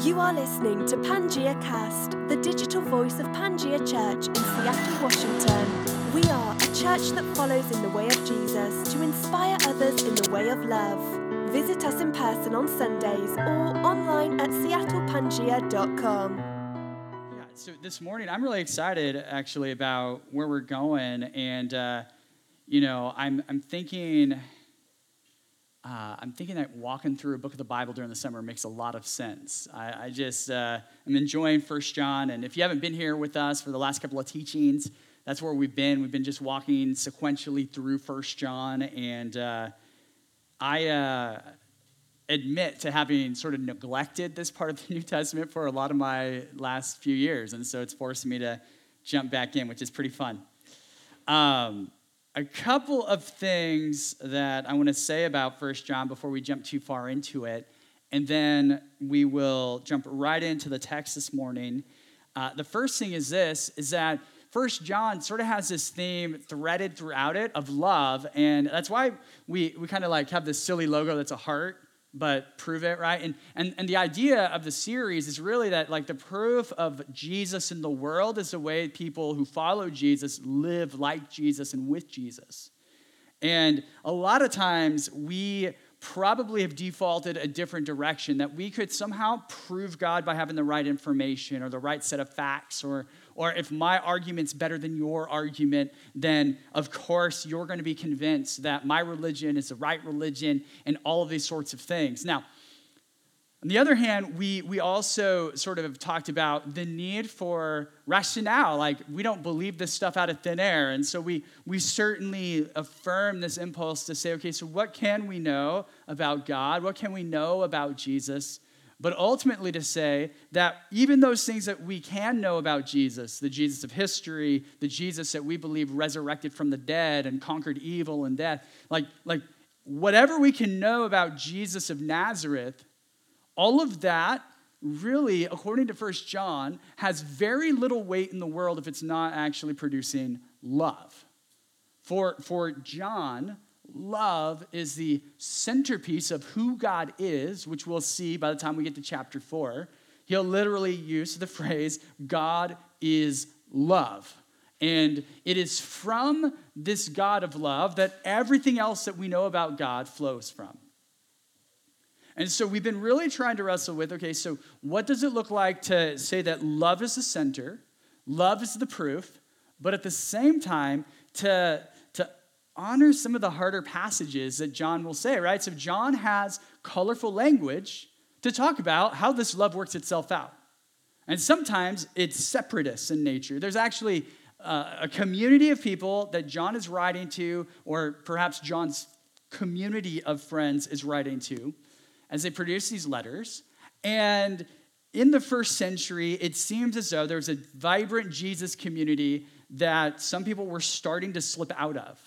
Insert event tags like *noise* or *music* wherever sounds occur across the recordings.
You are listening to Pangea Cast, the digital voice of Pangea Church in Seattle, Washington. We are a church that follows in the way of Jesus to inspire others in the way of love. Visit us in person on Sundays or online at seattlepangea.com. Yeah, so this morning I'm really excited actually about where we're going, and uh, you know I'm I'm thinking uh, I'm thinking that walking through a book of the Bible during the summer makes a lot of sense. I, I just uh, am enjoying First John, and if you haven't been here with us for the last couple of teachings, that's where we've been. We've been just walking sequentially through First John, and uh, I uh, admit to having sort of neglected this part of the *laughs* New Testament for a lot of my last few years, and so it's forcing me to jump back in, which is pretty fun. Um, a couple of things that I want to say about First John before we jump too far into it, and then we will jump right into the text this morning. Uh, the first thing is this: is that First John sort of has this theme threaded throughout it of love, and that's why we we kind of like have this silly logo that's a heart but prove it, right? And, and, and the idea of the series is really that, like, the proof of Jesus in the world is the way people who follow Jesus live like Jesus and with Jesus. And a lot of times we probably have defaulted a different direction that we could somehow prove God by having the right information or the right set of facts or or if my argument's better than your argument, then of course you're going to be convinced that my religion is the right religion and all of these sorts of things. Now, on the other hand, we, we also sort of have talked about the need for rationale. Like, we don't believe this stuff out of thin air. And so we, we certainly affirm this impulse to say, okay, so what can we know about God? What can we know about Jesus? But ultimately to say that even those things that we can know about Jesus, the Jesus of history, the Jesus that we believe resurrected from the dead and conquered evil and death, like, like whatever we can know about Jesus of Nazareth, all of that really, according to First John, has very little weight in the world if it's not actually producing love. For, for John, love is the centerpiece of who God is, which we'll see by the time we get to chapter 4. He'll literally use the *laughs* phrase, God is love. And it is from this God of love that everything else that we know about God flows from. And so we've been really trying to wrestle with okay, so what does it look like to say that love is the center, love is the proof, but at the same time to honor some of the harder passages that John will say, right? So John has colorful language to talk about how this love works itself out. And sometimes it's separatist in nature. There's actually uh, a community of people that John is writing to, or perhaps John's community of friends is writing to, as they produce these letters. And in the first century, it seems as though there was a vibrant Jesus community that some people were starting to slip out of.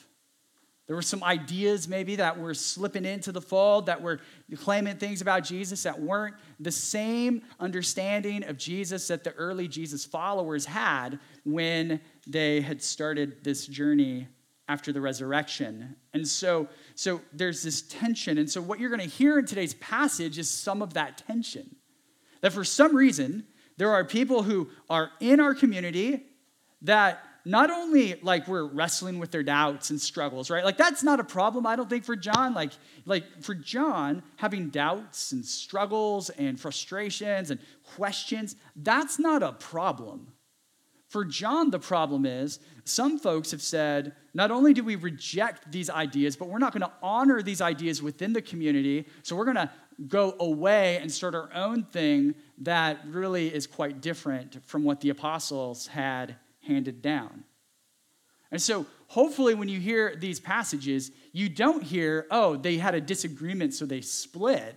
There were some ideas maybe that were slipping into the fold, that were claiming things about Jesus that weren't the same understanding of Jesus that the early Jesus followers had when they had started this journey after the resurrection. And so, so there's this tension. And so what you're going to hear in today's passage is some of that tension. That for some reason, there are people who are in our community that not only like we're wrestling with their doubts and struggles, right? Like that's not a problem, I don't think, for John. Like, like for John, having doubts and struggles and frustrations and questions, that's not a problem. For John, the problem is some folks have said, not only do we reject these ideas, but we're not going to honor these ideas within the community, so we're going to go away and start our own thing that really is quite different from what the apostles had handed down. And so, hopefully, when you hear these passages, you don't hear, oh, they had a disagreement, so they split.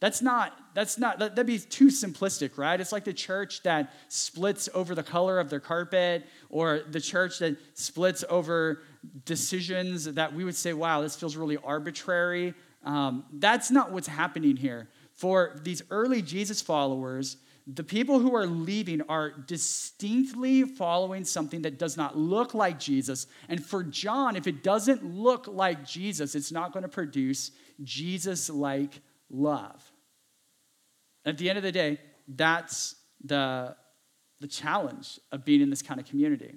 That's not, that's not, that'd be too simplistic, right? It's like the church that splits over the color of their carpet, or the church that splits over decisions that we would say, wow, this feels really arbitrary. Um, that's not what's happening here. For these early Jesus followers, the people who are leaving are distinctly following something that does not look like Jesus. And for John, if it doesn't look like Jesus, it's not going to produce Jesus like love. At the end of the day, that's the, the challenge of being in this kind of community.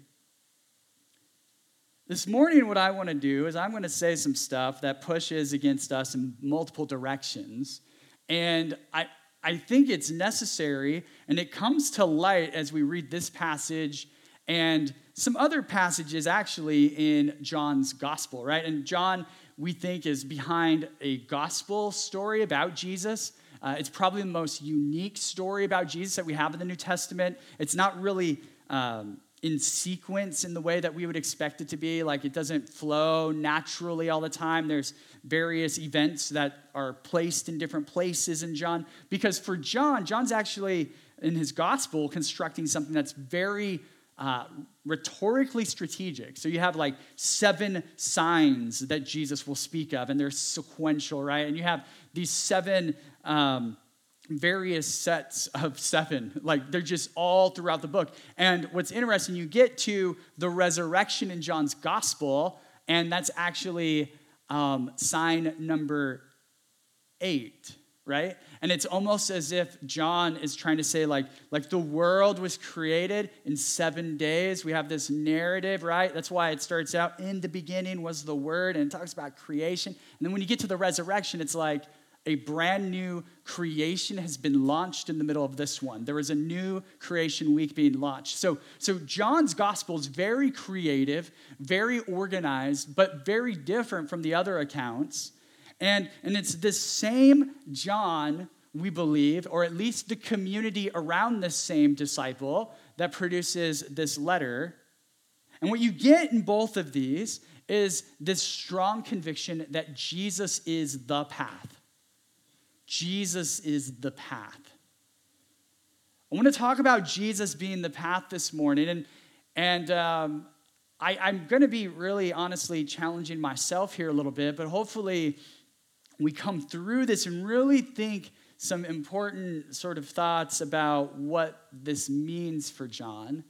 This morning, what I want to do is I'm going to say some stuff that pushes against us in multiple directions. And I, I think it's necessary, and it comes to light as we read this passage and some other passages actually in John's gospel, right? And John, we think, is behind a gospel story about Jesus. Uh, it's probably the most unique story about Jesus that we have in the New Testament. It's not really um, in sequence in the way that we would expect it to be. Like it doesn't flow naturally all the time. There's various events that are placed in different places in John. Because for John, John's actually in his gospel constructing something that's very uh, rhetorically strategic. So you have like seven signs that Jesus will speak of, and they're sequential, right? And you have these seven. Um, various sets of seven. Like they're just all throughout the book. And what's interesting, you get to the resurrection in John's gospel, and that's actually um, sign number eight, right? And it's almost as if John is trying to say, like, like the world was created in seven days. We have this narrative, right? That's why it starts out in the beginning was the word, and it talks about creation. And then when you get to the resurrection, it's like, a brand new creation has been launched in the middle of this one. There is a new creation week being launched. So, so John's gospel is very creative, very organized, but very different from the other accounts. And, and it's this same John, we believe, or at least the community around this same disciple, that produces this letter. And what you get in both of these is this strong conviction that Jesus is the path. Jesus is the path. I want to talk about Jesus being the path this morning. And, and um, I, I'm going to be really honestly challenging myself here a little bit, but hopefully we come through this and really think some important sort of thoughts about what this means for John,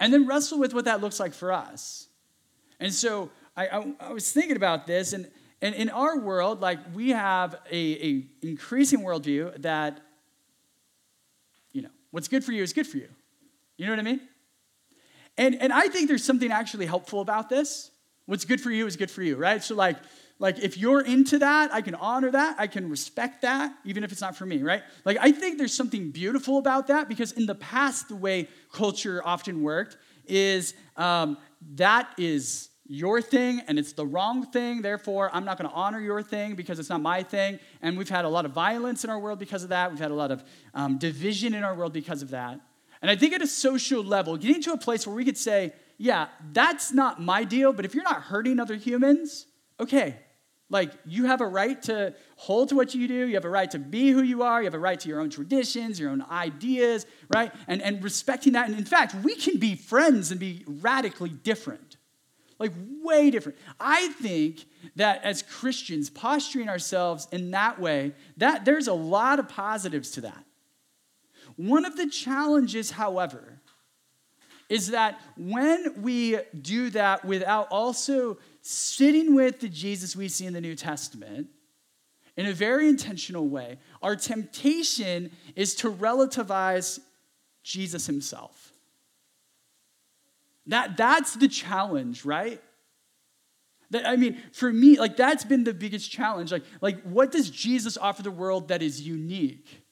and then wrestle with what that looks like for us. And so I, I, I was thinking about this, and and in our world, like we have a, a increasing worldview that, you know, what's good for you is good for you. You know what I mean? And, and I think there's something actually helpful about this. What's good for you is good for you, right? So like, like if you're into that, I can honor that, I can respect that, even if it's not for me, right? Like I think there's something beautiful about that because in the past, the way culture often worked is um, that is your thing and it's the wrong thing. Therefore, I'm not going to honor your thing because it's not my thing. And we've had a lot of violence in our world because of that. We've had a lot of um, division in our world because of that. And I think at a social level, getting to a place where we could say, yeah, that's not my deal, but if you're not hurting other humans, okay. Like, you have a right to hold to what you do. You have a right to be who you are. You have a right to your own traditions, your own ideas, right? And, and respecting that. And in fact, we can be friends and be radically different. Like, way different. I think that as Christians, posturing ourselves in that way, that there's a lot of positives to that. One of the challenges, however, is that when we do that without also sitting with the Jesus we see in the New Testament in a very intentional way, our temptation is to relativize Jesus himself. That, that's the challenge, right? That, I mean, for me, like that's been the biggest challenge. Like, like, what does Jesus offer the world that is unique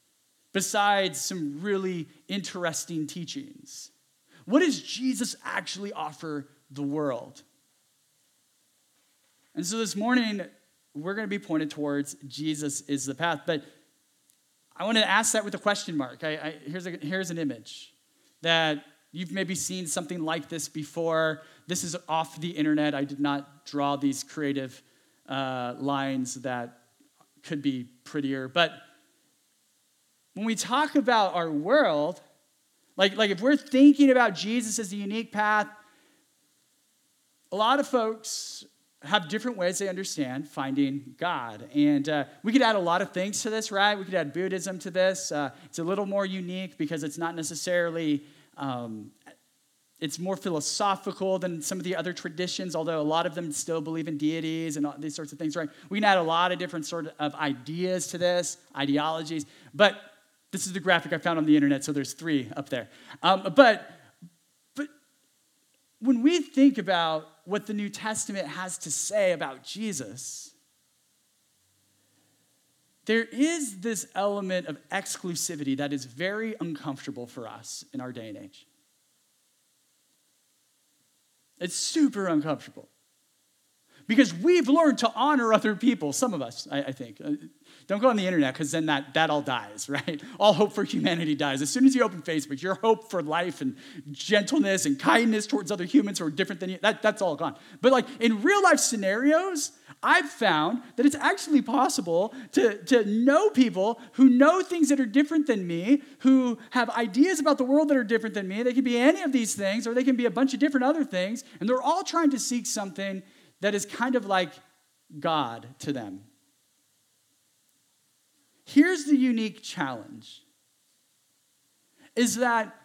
besides some really interesting teachings? What does Jesus actually offer the world? And so this morning, we're going to be pointed towards Jesus is the path. But I want to ask that with a question mark. I, I, here's, a, here's an image that You've maybe seen something like this before. This is off the internet. I did not draw these creative uh, lines that could be prettier. But when we talk about our world, like, like if we're thinking about Jesus as a unique path, a lot of folks have different ways they understand finding God. And uh, we could add a lot of things to this, right? We could add Buddhism to this. Uh, it's a little more unique because it's not necessarily um, it's more philosophical than some of the other traditions, although a lot of them still believe in deities and all these sorts of things, right? We can add a lot of different sort of ideas to this, ideologies. But This is the graphic I found on the internet, so there's three up there. Um, but, but when we think about what the New Testament has to say about Jesus, there is this element of exclusivity that is very uncomfortable for us in our day and age. It's super uncomfortable. Because we've learned to honor other people, some of us, I, I think. Uh, don't go on the internet because then that, that all dies, *laughs* right? All hope for humanity dies. As soon as you open Facebook, your hope for life and gentleness and kindness towards other humans who are different than you, that, that's all gone. But like in real life scenarios, I've found that it's actually possible to, to know people who know things that are different than me, who have ideas about the world that are different than me. They can be any of these things, or they can be a bunch of different other things, and they're all trying to seek something that is kind of like God to them. Here's the unique challenge is that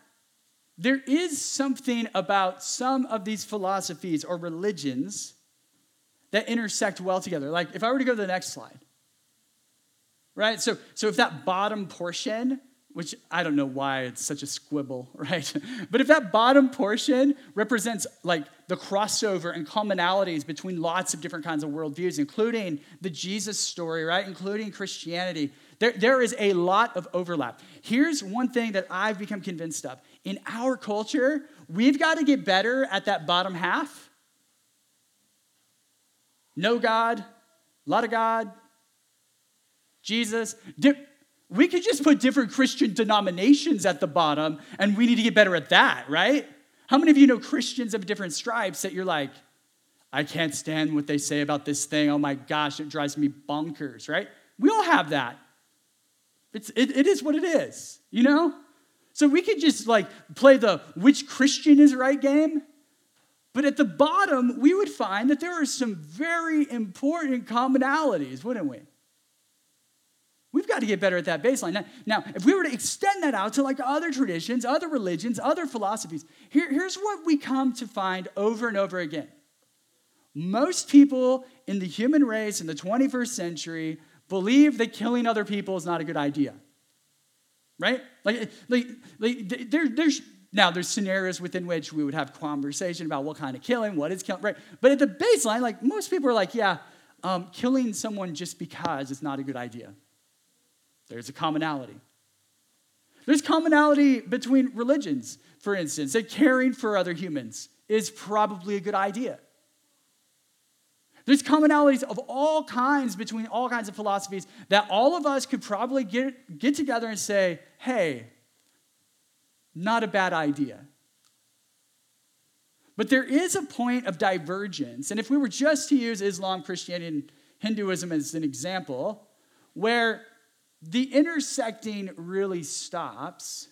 there is something about some of these philosophies or religions that intersect well together. Like if I were to go to the next slide, right? So, so if that bottom portion, which I don't know why it's such a squibble, *laughs* right? But if that bottom portion represents like the crossover and commonalities between lots of different kinds of worldviews, including the Jesus story, right? Including Christianity, there, there is a lot of overlap. Here's one thing that I've become convinced of. In our culture, we've got to get better at that bottom half no God, a lot of God, Jesus. We could just put different Christian denominations at the bottom, and we need to get better at that, right? How many of you know Christians of different stripes that you're like, I can't stand what they say about this thing. Oh my gosh, it drives me bonkers, right? We all have that. It's, it, it is what it is, you know? So we could just like play the which Christian is right game but at the bottom, we would find that there are some very important commonalities, wouldn't we? We've got to get better at that baseline. Now, now, if we were to extend that out to like other traditions, other religions, other philosophies, here, here's what we come to find over and over again. Most people in the human race in the 21st century believe that killing other people is not a good idea. Right? Like, like, like there, there's now, there's scenarios within which we would have conversation about what kind of killing, what is killing, right? But at the baseline, like most people are like, yeah, um, killing someone just because is not a good idea. There's a commonality. There's commonality between religions, for instance, that caring for other humans is probably a good idea. There's commonalities of all kinds between all kinds of philosophies that all of us could probably get, get together and say, hey, not a bad idea. But there is a point of divergence. And if we were just to use Islam, Christianity, and Hinduism as an example, where the intersecting really stops,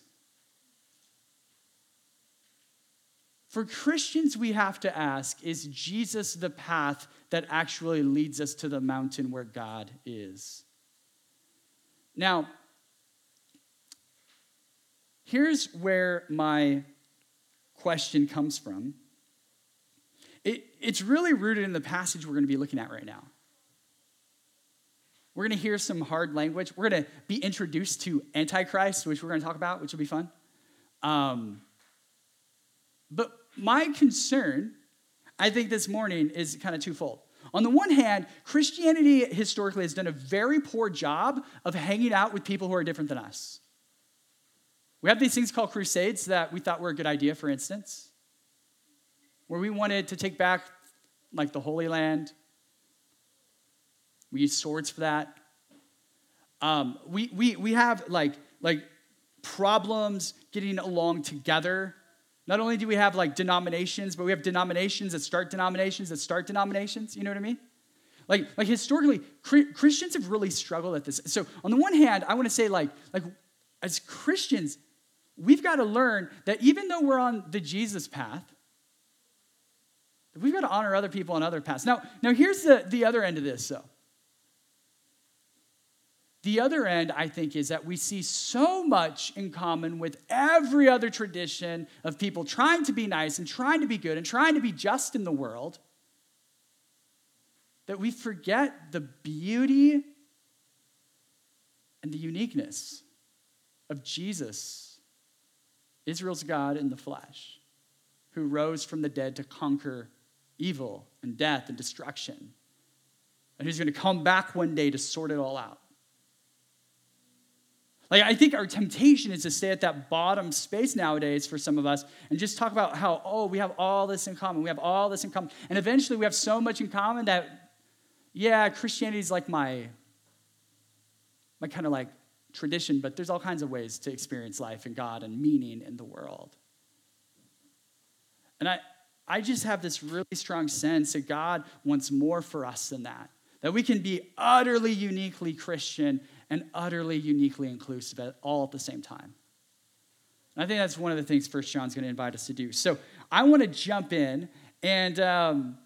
for Christians, we have to ask is Jesus the path that actually leads us to the mountain where God is? Now, Here's where my question comes from. It, it's really rooted in the passage we're going to be looking at right now. We're going to hear some hard language. We're going to be introduced to Antichrist, which we're going to talk about, which will be fun. Um, but my concern, I think, this morning is kind of twofold. On the one hand, Christianity historically has done a very poor job of hanging out with people who are different than us. We have these things called crusades that we thought were a good idea, for instance, where we wanted to take back like the Holy Land. We use swords for that. Um, we, we, we have like, like problems getting along together. Not only do we have like denominations, but we have denominations that start denominations that start denominations. You know what I mean? Like, like historically, Christians have really struggled at this. So on the one hand, I want to say like, like as Christians, we've got to learn that even though we're on the Jesus path, we've got to honor other people on other paths. Now, now here's the, the other end of this, though. The other end, I think, is that we see so much in common with every other tradition of people trying to be nice and trying to be good and trying to be just in the world that we forget the beauty and the uniqueness of Jesus, Israel's God in the flesh, who rose from the dead to conquer evil and death and destruction, and who's going to come back one day to sort it all out. Like, I think our temptation is to stay at that bottom space nowadays for some of us and just talk about how, oh, we have all this in common. We have all this in common. And eventually we have so much in common that, yeah, Christianity is like my, my kind of like tradition, but there's all kinds of ways to experience life and God and meaning in the world. And I, I just have this really strong sense that God wants more for us than that. That we can be utterly uniquely Christian and utterly uniquely inclusive at all at the same time. And I think that's one of the things First John's going to invite us to do. So I want to jump in, and um,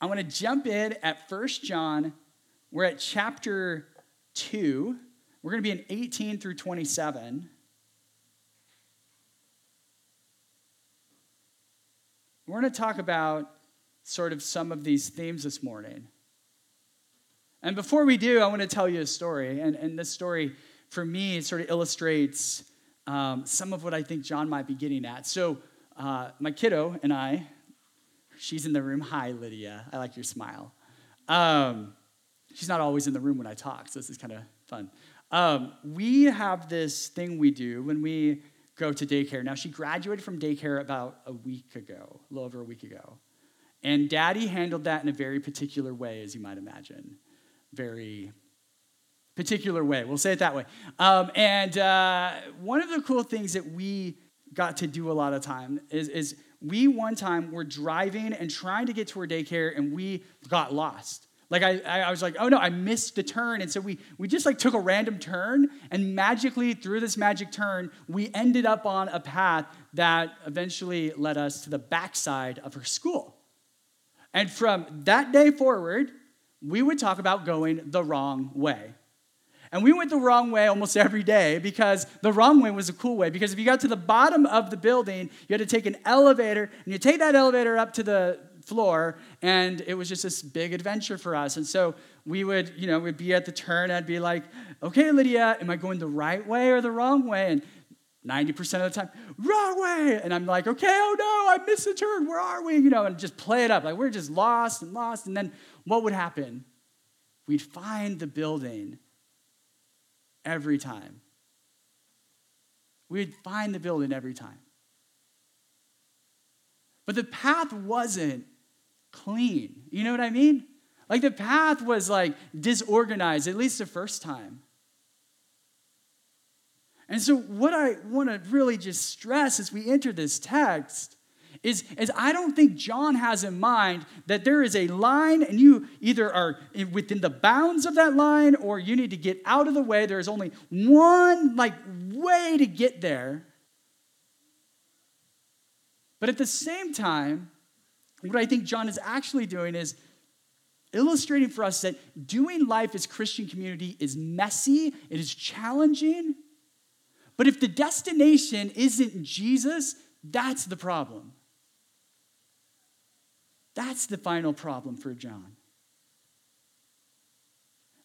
I want to jump in at First John. We're at chapter 2. We're going to be in 18 through 27. We're going to talk about sort of some of these themes this morning. And before we do, I want to tell you a story. And, and this story, for me, sort of illustrates um, some of what I think John might be getting at. So, uh, my kiddo and I, she's in the room. Hi, Lydia. I like your smile. Um, she's not always in the room when I talk, so this is kind of fun. Um, we have this thing we do when we go to daycare. Now, she graduated from daycare about a week ago, a little over a week ago. And daddy handled that in a very particular way, as you might imagine very particular way. We'll say it that way. Um, and uh, one of the cool things that we got to do a lot of time is, is we one time were driving and trying to get to our daycare and we got lost. Like I, I was like, oh no, I missed the turn. And so we, we just like took a random turn and magically through this magic turn, we ended up on a path that eventually led us to the backside of her school. And from that day forward, we would talk about going the wrong way. And we went the wrong way almost *laughs* every day because the wrong way was a cool way. Because if you got to the bottom of the building, you had to take an elevator, and you take that elevator up to the floor, and it was just this big adventure for us. And so we would, you know, we'd be at the turn, I'd be like, okay, Lydia, am I going the right way or the wrong way? And 90% of the time, wrong way. And I'm like, okay, oh no, I missed the turn. Where are we? You know, and just play it up. Like we're just lost and lost. And then what would happen? We'd find the building every time. We'd find the building every time. But the path wasn't clean. You know what I mean? Like the path was like disorganized, at least the first time. And so, what I want to really just stress as we enter this text is, is I don't think John has in mind that there is a line and you either are within the bounds of that line or you need to get out of the way. There is only one like way to get there. But at the same time, what I think John is actually doing is illustrating for us that doing life as Christian community is messy, it is challenging. But if the destination isn't Jesus, that's the problem. That's the final problem for John.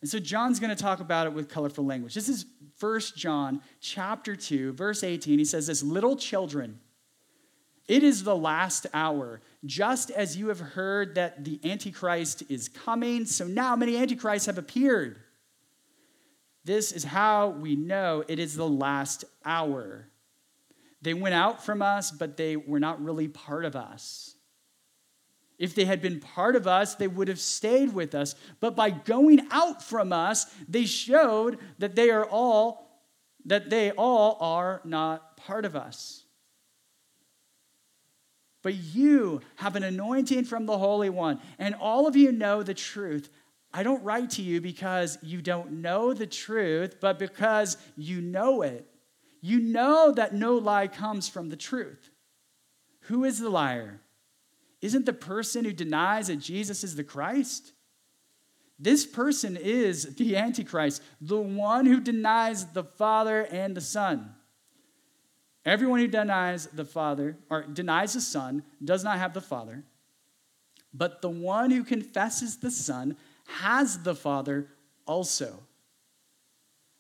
And so John's going to talk about it with colorful language. This is 1 John chapter 2, verse 18. He says this, "Little children, it is the last hour. Just as you have heard that the antichrist is coming, so now many antichrists have appeared. This is how we know it is the last hour. They went out from us, but they were not really part of us. If they had been part of us, they would have stayed with us. But by going out from us, they showed that they are all that they all are not part of us. But you have an anointing from the Holy One, and all of you know the truth. I don't write to you because you don't know the truth, but because you know it. You know that no lie comes from the truth. Who is the liar? Isn't the person who denies that Jesus is the Christ? This person is the Antichrist, the one who denies the Father and the Son. Everyone who denies the Father or denies the Son does not have the Father, but the one who confesses the Son has the Father also.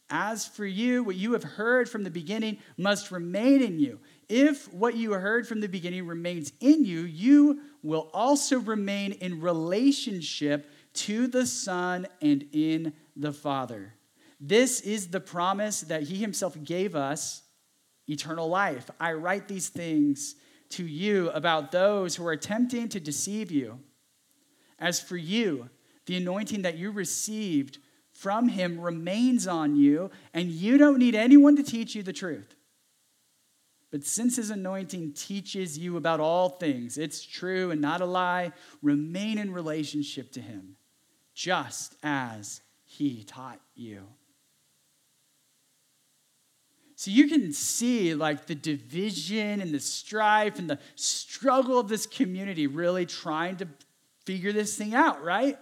As for you, what you have heard from the beginning must remain in you. If what you heard from the beginning remains in you, you will also remain in relationship to the Son and in the Father. This is the promise that He Himself gave us eternal life. I write these things to you about those who are attempting to deceive you. As for you, the anointing that you received from him remains on you, and you don't need anyone to teach you the truth. But since his anointing teaches you about all things, it's true and not a lie, remain in relationship to him, just as he taught you. So you can see like the division and the strife and the struggle of this community really trying to figure this thing out, right?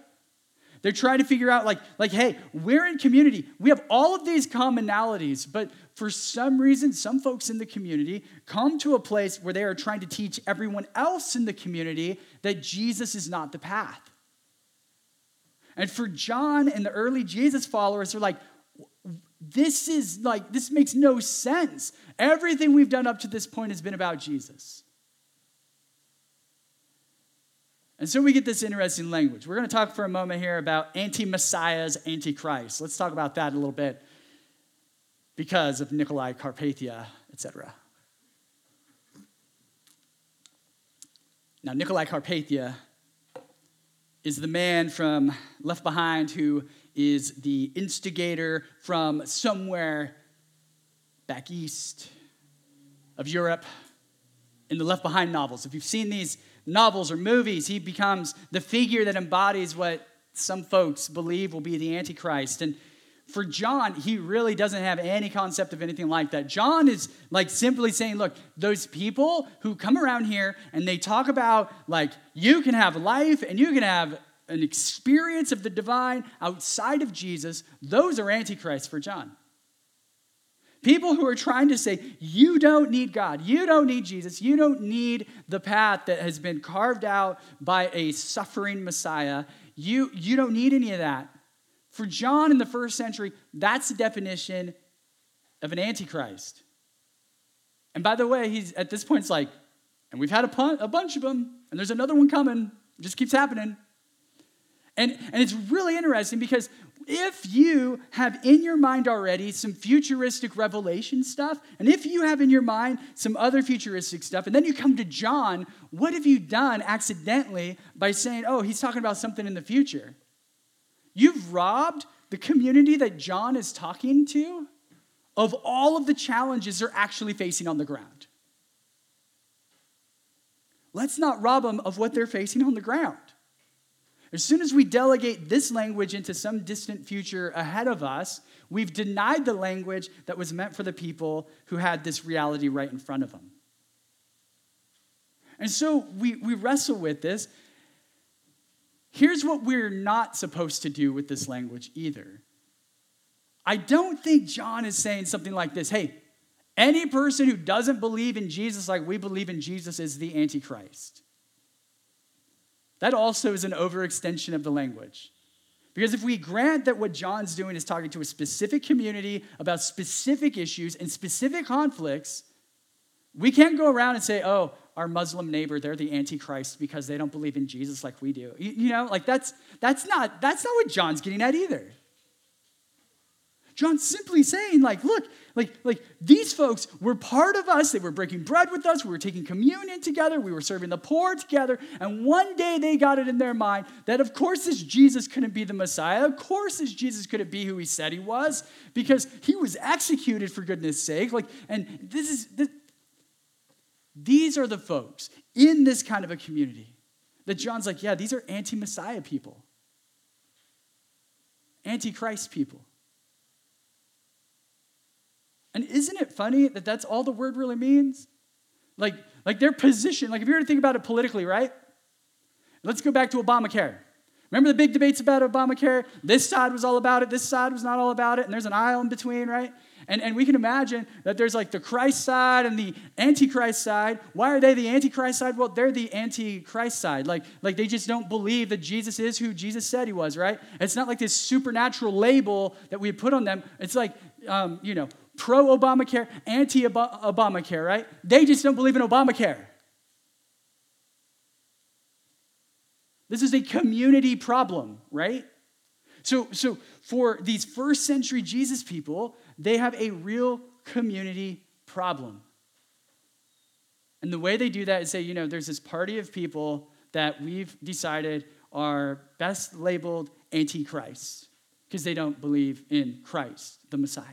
They're trying to figure out, like, like, hey, we're in community. We have all of these commonalities, but for some reason, some folks in the community come to a place where they are trying to teach everyone else in the community that Jesus is not the path. And for John and the early Jesus followers, they're like, this is like, this makes no sense. Everything we've done up to this point has been about Jesus. And so we get this interesting language. We're going to talk for a moment here about anti messiahs, anti Christ. Let's talk about that a little bit because of Nicolae Carpathia, etc. Now, Nicolae Carpathia is the man from Left Behind who is the instigator from somewhere back east of Europe in the Left Behind novels. If you've seen these novels or movies, he becomes the figure that embodies what some folks believe will be the Antichrist. And for John, he really doesn't have any concept of anything like that. John is like simply saying, look, those people who come around here and they talk about like you can have life and you can have an experience of the divine outside of Jesus, those are antichrists for John. People who are trying to say, you don't need God, you don't need Jesus, you don't need the path that has been carved out by a suffering Messiah. You, you don't need any of that. For John in the first century, that's the definition of an antichrist. And by the way, he's at this point, it's like, and we've had a, pun- a bunch of them, and there's another one coming. It just keeps happening. And, and it's really interesting because if you have in your mind already some futuristic revelation stuff, and if you have in your mind some other futuristic stuff, and then you come to John, what have you done accidentally by saying, oh, he's talking about something in the future? You've robbed the community that John is talking to of all of the challenges they're actually facing on the ground. Let's not rob them of what they're facing on the ground. As soon as we delegate this language into some distant future ahead of us, we've denied the language that was meant for the people who had this reality right in front of them. And so we, we wrestle with this. Here's what we're not supposed to do with this language either. I don't think John is saying something like this hey, any person who doesn't believe in Jesus like we believe in Jesus is the Antichrist. That also is an overextension of the language. Because if we grant that what John's doing is talking to a specific community about specific issues and specific conflicts, we can't go around and say, oh, our Muslim neighbor, they're the Antichrist because they don't believe in Jesus like we do. You, know, like that's that's not that's not what John's getting at either. John's simply saying, like, look, like, like these folks were part of us. They were breaking bread with us. We were taking communion together. We were serving the poor together. And one day they got it in their mind that, of course, this Jesus couldn't be the Messiah. Of course, this Jesus couldn't be who he said he was because he was executed for goodness sake. Like, and this is, this, these are the folks in this kind of a community that John's like, yeah, these are anti Messiah people, anti Christ people. And isn't it funny that that's all the word really means? Like, like their position, like if you were to think about it politically, right? Let's go back to Obamacare. Remember the big debates about Obamacare? This side was all about it, this side was not all about it, and there's an aisle in between, right? And, and we can imagine that there's like the Christ side and the Antichrist side. Why are they the Antichrist side? Well, they're the Antichrist side. Like, like they just don't believe that Jesus is who Jesus said he was, right? It's not like this supernatural label that we put on them. It's like um, you know, pro Obamacare, anti Obamacare, right? They just don't believe in Obamacare. This is a community problem, right? So, so for these first century Jesus people, they have a real community problem. And the way they do that is say, you know, there's this party of people that we've decided are best labeled antichrist because they don't believe in Christ, the Messiah.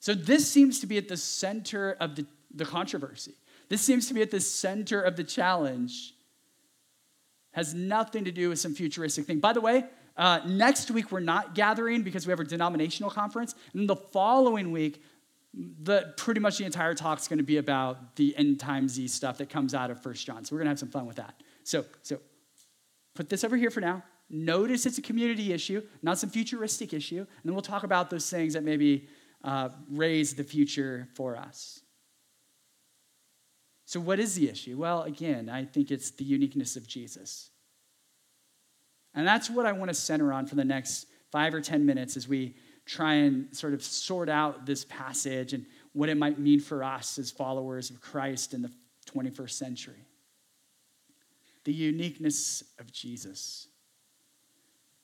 So this seems to be at the center of the, the controversy. This seems to be at the center of the challenge. Has nothing to do with some futuristic thing. By the way, uh, next week we're not gathering because we have a denominational conference. And the following week, the, pretty much the entire talk is going to be about the end timesy stuff that comes out of First John. So we're going to have some fun with that. So, so put this over here for now. Notice it's a community issue, not some futuristic issue. And then we'll talk about those things that maybe uh, raise the future for us. So, what is the issue? Well, again, I think it's the uniqueness of Jesus. And that's what I want to center on for the next five or 10 minutes as we try and sort of sort out this passage and what it might mean for us as followers of Christ in the 21st century. The uniqueness of Jesus.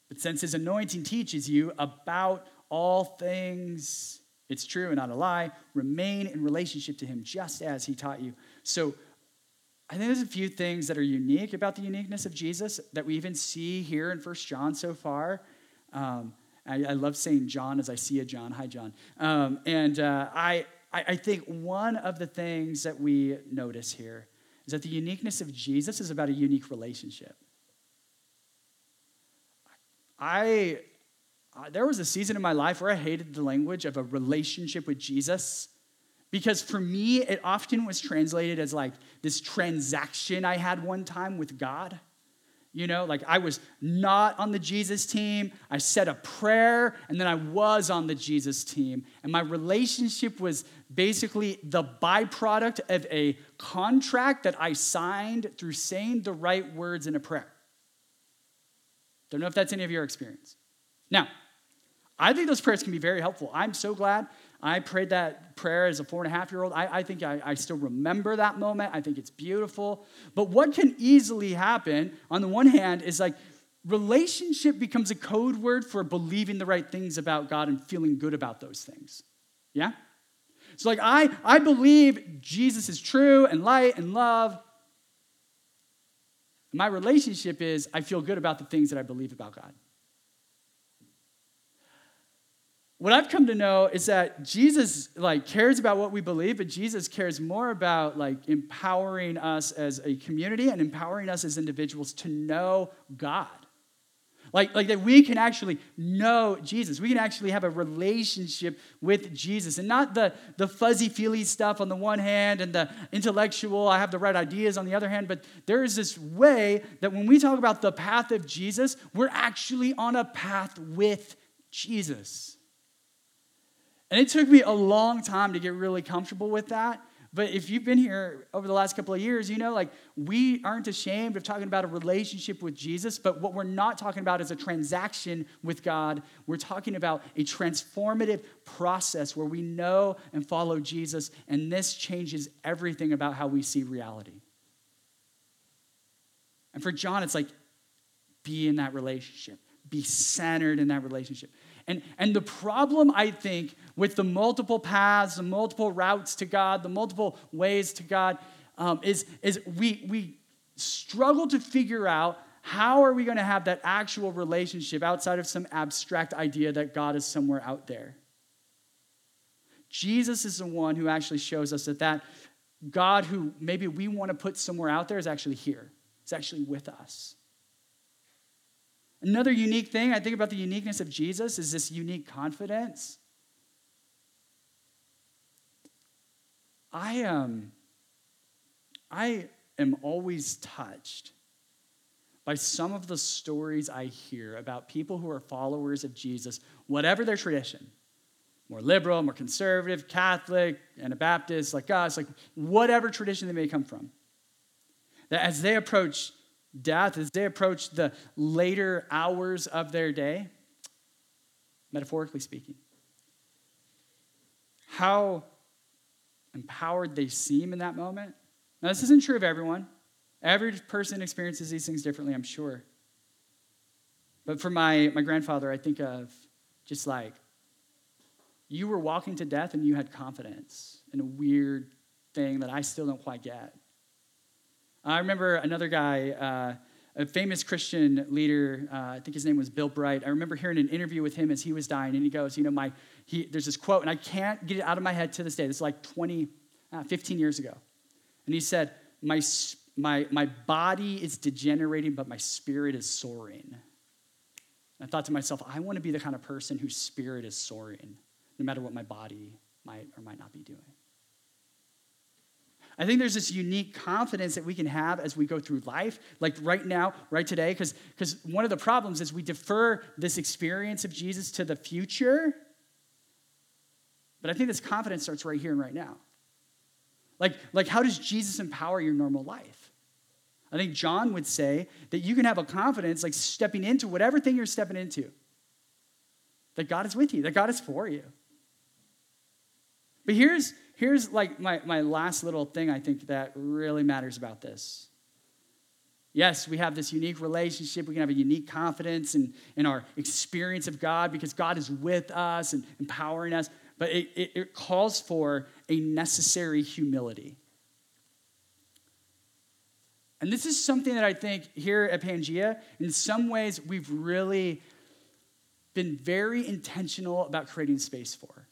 But since his anointing teaches you about all things, it's true and not a lie, remain in relationship to him just as he taught you. So I think there's a few things that are unique about the uniqueness of Jesus that we even see here in First John so far. Um, I, I, love saying John as I see a John. Hi, John. Um, and uh, I, I think one of the things that we notice here is that the uniqueness of Jesus is about a unique relationship. I, uh, there was a season in my life where I hated the language of a relationship with Jesus because for me, it often was translated as like this transaction I had one time with God. You know, like I was not on the Jesus team. I said a prayer and then I was on the Jesus team. And my relationship was basically the byproduct of a contract that I signed through saying the right words in a prayer. Don't know if that's any of your experience. Now, I think those prayers can be very helpful. I'm so glad I prayed that prayer as a four and a half year old. I, I think I, I, still remember that moment. I think it's beautiful. But what can easily happen, on the one hand, is like relationship becomes a code word for believing the right things about God and feeling good about those things. Yeah? So, like, I, I believe Jesus is true and light and love. My relationship is I feel good about the things that I believe about God. What I've come to know is that Jesus like cares about what we believe, but Jesus cares more about like empowering us as a community and empowering us as individuals to know God. Like, like that we can actually know Jesus. We can actually have a relationship with Jesus. And not the, the fuzzy feely stuff on the one hand and the intellectual, I have the right ideas on the other hand. But there is this way that when we talk about the path of Jesus, we're actually on a path with Jesus. And it took me a long time to get really comfortable with that. But if you've been here over the last couple of years, you know, like we aren't ashamed of talking about a relationship with Jesus, but what we're not talking about is a transaction with God. We're talking about a transformative process where we know and follow Jesus, and this changes everything about how we see reality. And for John, it's like be in that relationship, be centered in that relationship. And, and the problem, I think, with the multiple paths, the multiple routes to God, the multiple ways to God, um, is, is we, we struggle to figure out how are we going to have that actual relationship outside of some abstract idea that God is somewhere out there. Jesus is the one who actually shows us that that God who maybe we want to put somewhere out there is actually here. It's actually with us. Another unique thing I think about the uniqueness of Jesus is this unique confidence. I am, um, I am always touched by some of the stories I hear about people who are followers of Jesus, whatever their tradition more liberal, more conservative, Catholic, Anabaptist, like us, like whatever tradition they may come from. That as they approach death, as they approach the later hours of their day, metaphorically speaking, how empowered they seem in that moment. Now, this isn't true of everyone. Every person experiences these things differently, I'm sure. But for my, my grandfather, I think of just like you were walking to death and you had confidence in a weird thing that I still don't quite get. I remember another guy, uh, a famous Christian leader, uh, I think his name was Bill Bright. I remember hearing an interview with him as he was dying, and he goes, You know, my, he, there's this quote, and I can't get it out of my head to this day. Is like 20, uh, 15 years ago. And he said, my, my, my body is degenerating, but my spirit is soaring. I thought to myself, I want to be the kind of person whose spirit is soaring, no matter what my body might or might not be doing. I think there's this unique confidence that we can have as we go through life, like right now, right today, because one of the problems is we defer this experience of Jesus to the future. But I think this confidence starts right here and right now. Like, like how does Jesus empower your normal life? I think John would say that you can have a confidence like stepping into whatever thing you're stepping into. That God is with you, that God is for you. But here's, here's like my, my last little thing I think that really matters about this. Yes, we have this unique relationship. We can have a unique confidence in, in our experience of God because God is with us and empowering us. But it, it, it calls for a necessary humility. And this is something that I think here at Pangea, in some ways, we've really been very intentional about creating space for.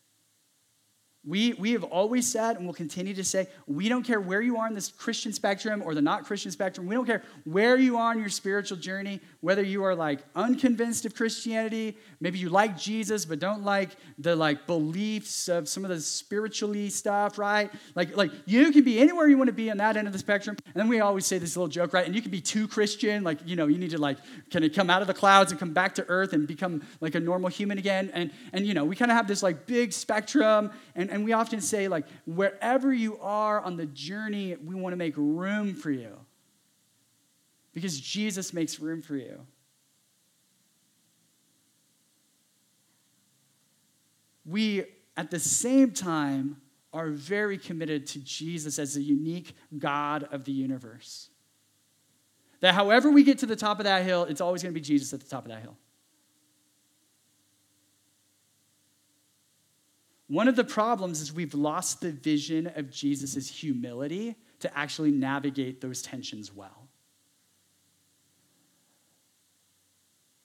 We, we have always said and will continue to say, we don't care where you are in this Christian spectrum or the not Christian spectrum. We don't care where you are in your spiritual journey, whether you are like unconvinced of Christianity, maybe you like Jesus but don't like the like beliefs of some of the spiritually stuff, right? Like, like you can be anywhere you want to be on that end of the spectrum. And then we always say this little joke, right? And you can be too Christian, like, you know, you need to like kind of come out of the clouds and come back to earth and become like a normal human again. And, and you know, we kind of have this like big spectrum and and we often say, like, wherever you are on the journey, we want to make room for you. Because Jesus makes room for you. We, at the same time, are very committed to Jesus as the unique God of the universe. That however we get to the top of that hill, it's always going to be Jesus at the top of that hill. One of the problems is we've lost the vision of Jesus' humility to actually navigate those tensions well.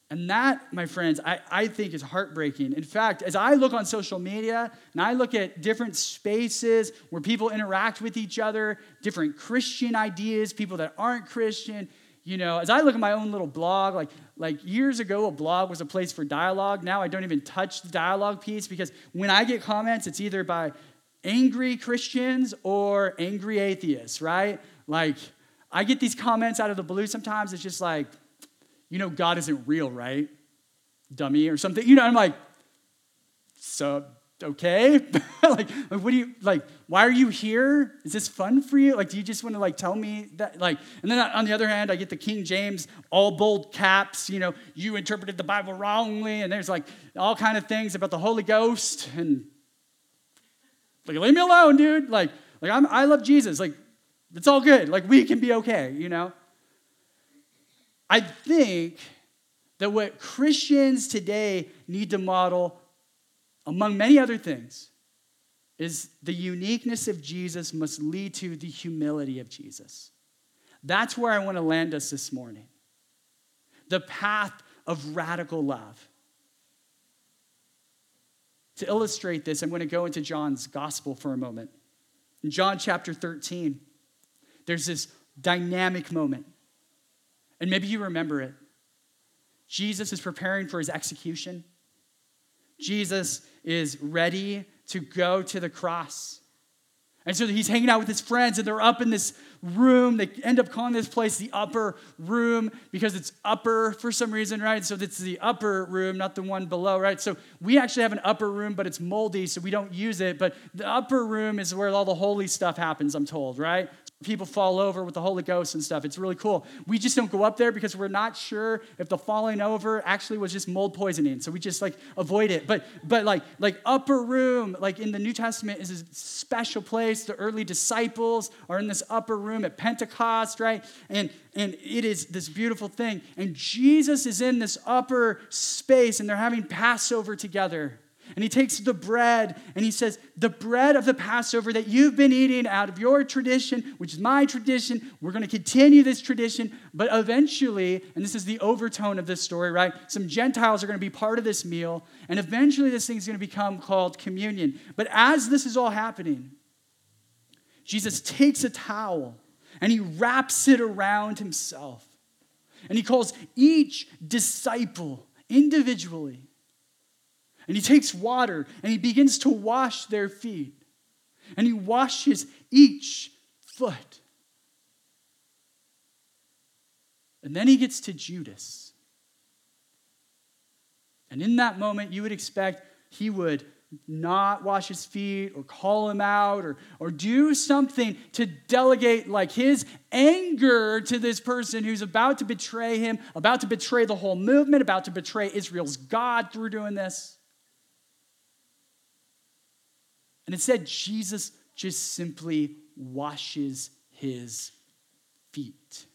And that, my friends, I, I think is heartbreaking. In fact, as I look on social media and I look at different spaces where people interact with each other, different Christian ideas, people that aren't Christian, you know, as I look at my own little blog, like, like years ago, a blog was a place for dialogue. Now I don't even touch the dialogue piece because when I get comments, it's either by angry Christians or angry atheists, right? Like, I get these comments out of the blue sometimes. It's just like, you know, God isn't real, right? Dummy or something. You know, I'm like, so okay *laughs* like, what do you like why are you here is this fun for you like do you just want to like tell me that like and then on the other hand i get the king james all bold caps you know you interpreted the bible wrongly and there's like all kind of things about the holy ghost and like leave me alone dude like like I'm, i love jesus like it's all good like we can be okay you know i think that what christians today need to model among many other things, is the uniqueness of Jesus must lead to the humility of Jesus. That's where I want to land us this morning. The path of radical love. To illustrate this, I'm going to go into John's gospel for a moment. In John chapter 13, there's this dynamic moment. And maybe you remember it. Jesus is preparing for his execution. Jesus is ready to go to the cross. And so he's hanging out with his friends, and they're up in this room. They end up calling this place the upper room because it's upper for some reason, right? So it's the upper room, not the one below, right? So we actually have an upper room, but it's moldy, so we don't use it. But the upper room is where all the holy stuff happens, I'm told, right? People fall over with the Holy Ghost and stuff. It's really cool. We just don't go up there because we're not sure if the falling over actually was just mold poisoning. So we just like avoid it. But but like like upper room, like in the New Testament is a special place. The early disciples are in this upper room at Pentecost, right? And and it is this beautiful thing. And Jesus is in this upper space and they're having Passover together. And he takes the bread and he says, The bread of the Passover that you've been eating out of your tradition, which is my tradition, we're going to continue this tradition. But eventually, and this is the overtone of this story, right? Some Gentiles are going to be part of this meal. And eventually, this thing is going to become called communion. But as this is all happening, Jesus takes a towel and he wraps it around himself. And he calls each disciple individually and he takes water and he begins to wash their feet. And he washes each foot. And then he gets to Judas. And in that moment, you would expect he would not wash his feet or call him out or, or do something to delegate like his anger to this person who's about to betray him, about to betray the whole movement, about to betray Israel's God through doing this. And instead, Jesus just simply washes his feet.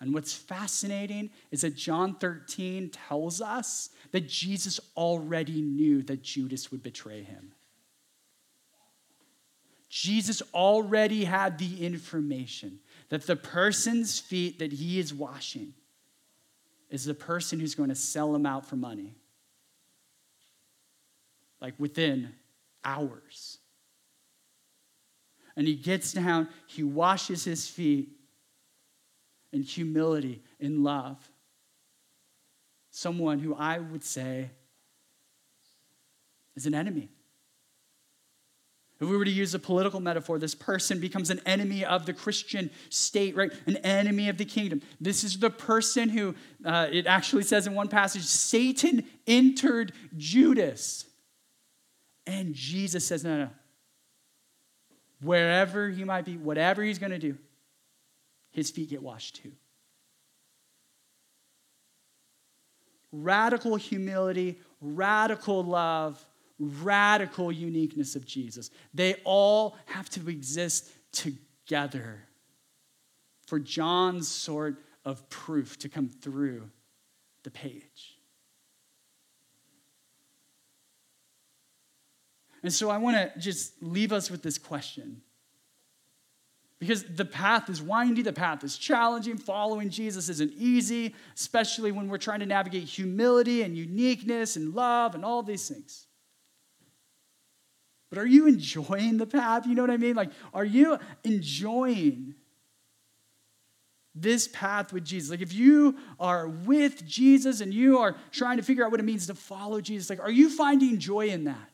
And what's fascinating is that John 13 tells us that Jesus already knew that Judas would betray him. Jesus already had the information that the person's feet that he is washing is the person who's going to sell him out for money like within hours. And he gets down, he washes his feet in humility, in love. Someone who I would say is an enemy. If we were to use a political metaphor, this person becomes an enemy of the Christian state, right? An enemy of the kingdom. This is the person who, uh, it actually says in one passage, Satan entered Judas. And Jesus says, no, no. Wherever he might be, whatever he's going to do, his feet get washed too. Radical humility, radical love, radical uniqueness of Jesus. They all have to exist together for John's sort of proof to come through the page. And so I want to just leave us with this question. Because the path is windy, the path is challenging. Following Jesus isn't easy, especially when we're trying to navigate humility and uniqueness and love and all these things. But are you enjoying the path? You know what I mean? Like, are you enjoying this path with Jesus? Like, if you are with Jesus and you are trying to figure out what it means to follow Jesus, like, are you finding joy in that?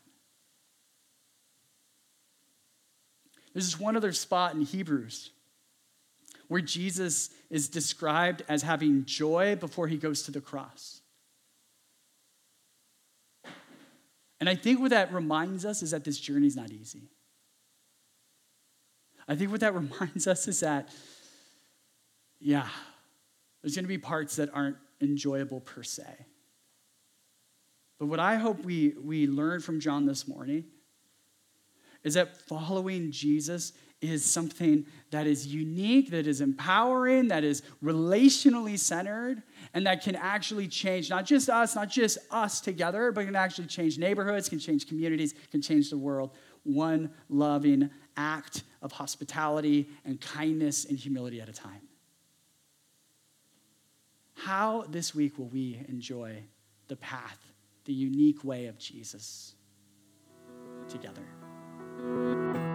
There's this one other spot in Hebrews where Jesus is described as having joy before he goes to the cross. And I think what that reminds us is that this journey is not easy. I think what that *laughs* reminds us is that, yeah, there's going to be parts that aren't enjoyable per se. But what I hope we, we learn from John this morning is that following Jesus is something that is unique, that is empowering, that is relationally centered, and that can actually change not just us, not just us together, but can actually change neighborhoods, can change communities, can change the world. One loving act of hospitality and kindness and humility at a time. How this week will we enjoy the path, the unique way of Jesus together? Música